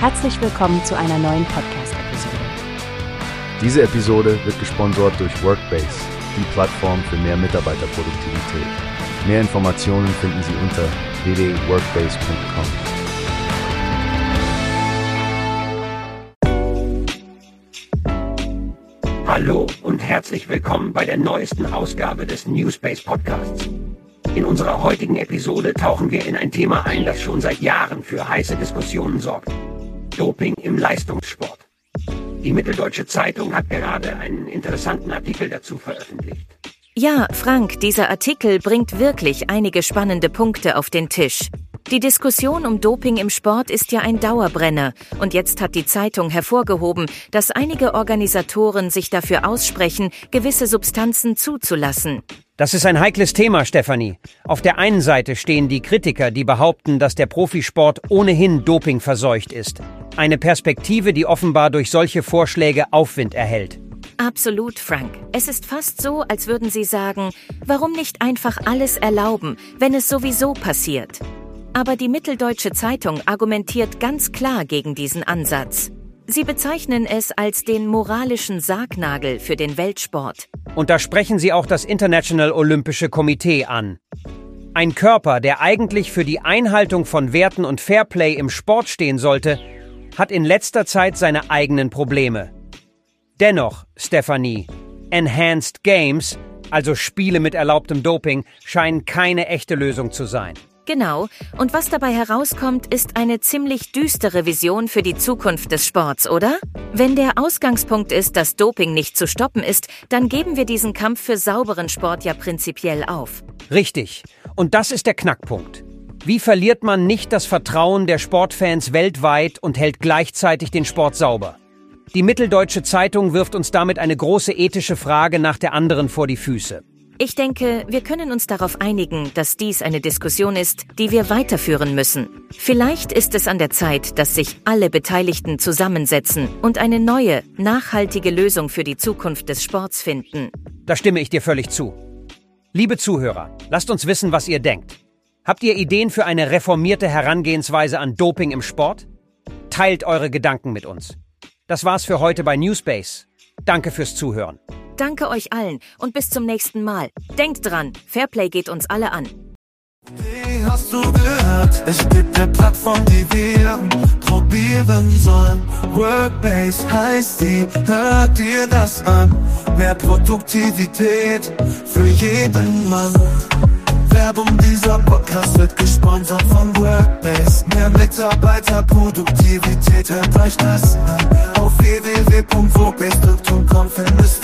Herzlich willkommen zu einer neuen Podcast-Episode. Diese Episode wird gesponsert durch Workbase, die Plattform für mehr Mitarbeiterproduktivität. Mehr Informationen finden Sie unter www.workbase.com. Hallo und herzlich willkommen bei der neuesten Ausgabe des Newspace Podcasts. In unserer heutigen Episode tauchen wir in ein Thema ein, das schon seit Jahren für heiße Diskussionen sorgt. Doping im Leistungssport. Die Mitteldeutsche Zeitung hat gerade einen interessanten Artikel dazu veröffentlicht. Ja, Frank, dieser Artikel bringt wirklich einige spannende Punkte auf den Tisch. Die Diskussion um Doping im Sport ist ja ein Dauerbrenner und jetzt hat die Zeitung hervorgehoben, dass einige Organisatoren sich dafür aussprechen, gewisse Substanzen zuzulassen. Das ist ein heikles Thema, Stefanie. Auf der einen Seite stehen die Kritiker, die behaupten, dass der Profisport ohnehin Doping verseucht ist. Eine Perspektive, die offenbar durch solche Vorschläge Aufwind erhält. Absolut, Frank. Es ist fast so, als würden sie sagen, warum nicht einfach alles erlauben, wenn es sowieso passiert? Aber die Mitteldeutsche Zeitung argumentiert ganz klar gegen diesen Ansatz. Sie bezeichnen es als den moralischen Sargnagel für den Weltsport. Und da sprechen sie auch das International Olympische Komitee an. Ein Körper, der eigentlich für die Einhaltung von Werten und Fairplay im Sport stehen sollte, hat in letzter Zeit seine eigenen Probleme. Dennoch, Stephanie, Enhanced Games, also Spiele mit erlaubtem Doping, scheinen keine echte Lösung zu sein. Genau, und was dabei herauskommt, ist eine ziemlich düstere Vision für die Zukunft des Sports, oder? Wenn der Ausgangspunkt ist, dass Doping nicht zu stoppen ist, dann geben wir diesen Kampf für sauberen Sport ja prinzipiell auf. Richtig. Und das ist der Knackpunkt. Wie verliert man nicht das Vertrauen der Sportfans weltweit und hält gleichzeitig den Sport sauber? Die Mitteldeutsche Zeitung wirft uns damit eine große ethische Frage nach der anderen vor die Füße. Ich denke, wir können uns darauf einigen, dass dies eine Diskussion ist, die wir weiterführen müssen. Vielleicht ist es an der Zeit, dass sich alle Beteiligten zusammensetzen und eine neue, nachhaltige Lösung für die Zukunft des Sports finden. Da stimme ich dir völlig zu. Liebe Zuhörer, lasst uns wissen, was ihr denkt. Habt ihr Ideen für eine reformierte Herangehensweise an Doping im Sport? Teilt eure Gedanken mit uns. Das war's für heute bei Newspace. Danke fürs Zuhören. Danke euch allen und bis zum nächsten Mal. Denkt dran, Fairplay geht uns alle an. Wie hast du gehört? Es gibt eine Plattform, die wir probieren sollen. Workbase heißt die, hört dir das an. Mehr Produktivität für jeden Mann. Werbung dieser Podcast wird gesponsert von Workbase. Mehr Mitarbeiterproduktivität, hört euch das an. Auf www.workbase.com findest